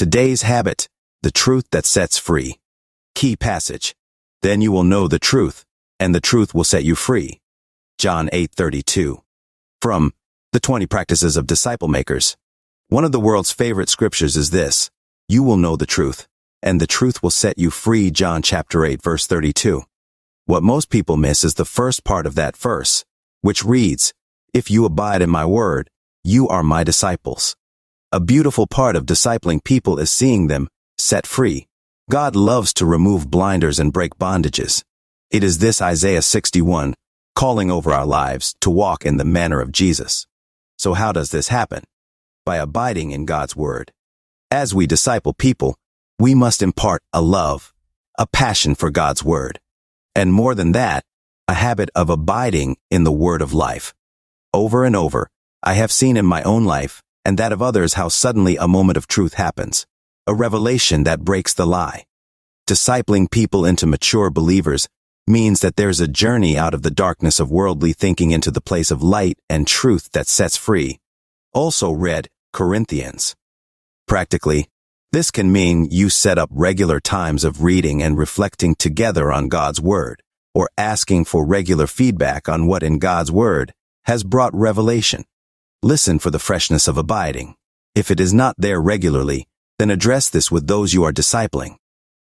Today's habit, the truth that sets free. Key passage. Then you will know the truth, and the truth will set you free. John 8:32. From The 20 Practices of Disciple Makers. One of the world's favorite scriptures is this: You will know the truth, and the truth will set you free. John chapter 8 verse 32. What most people miss is the first part of that verse, which reads, If you abide in my word, you are my disciples. A beautiful part of discipling people is seeing them set free. God loves to remove blinders and break bondages. It is this Isaiah 61 calling over our lives to walk in the manner of Jesus. So how does this happen? By abiding in God's word. As we disciple people, we must impart a love, a passion for God's word, and more than that, a habit of abiding in the word of life. Over and over, I have seen in my own life and that of others how suddenly a moment of truth happens, a revelation that breaks the lie. Discipling people into mature believers means that there's a journey out of the darkness of worldly thinking into the place of light and truth that sets free. Also read Corinthians. Practically, this can mean you set up regular times of reading and reflecting together on God's Word, or asking for regular feedback on what in God's Word has brought revelation. Listen for the freshness of abiding. If it is not there regularly, then address this with those you are discipling.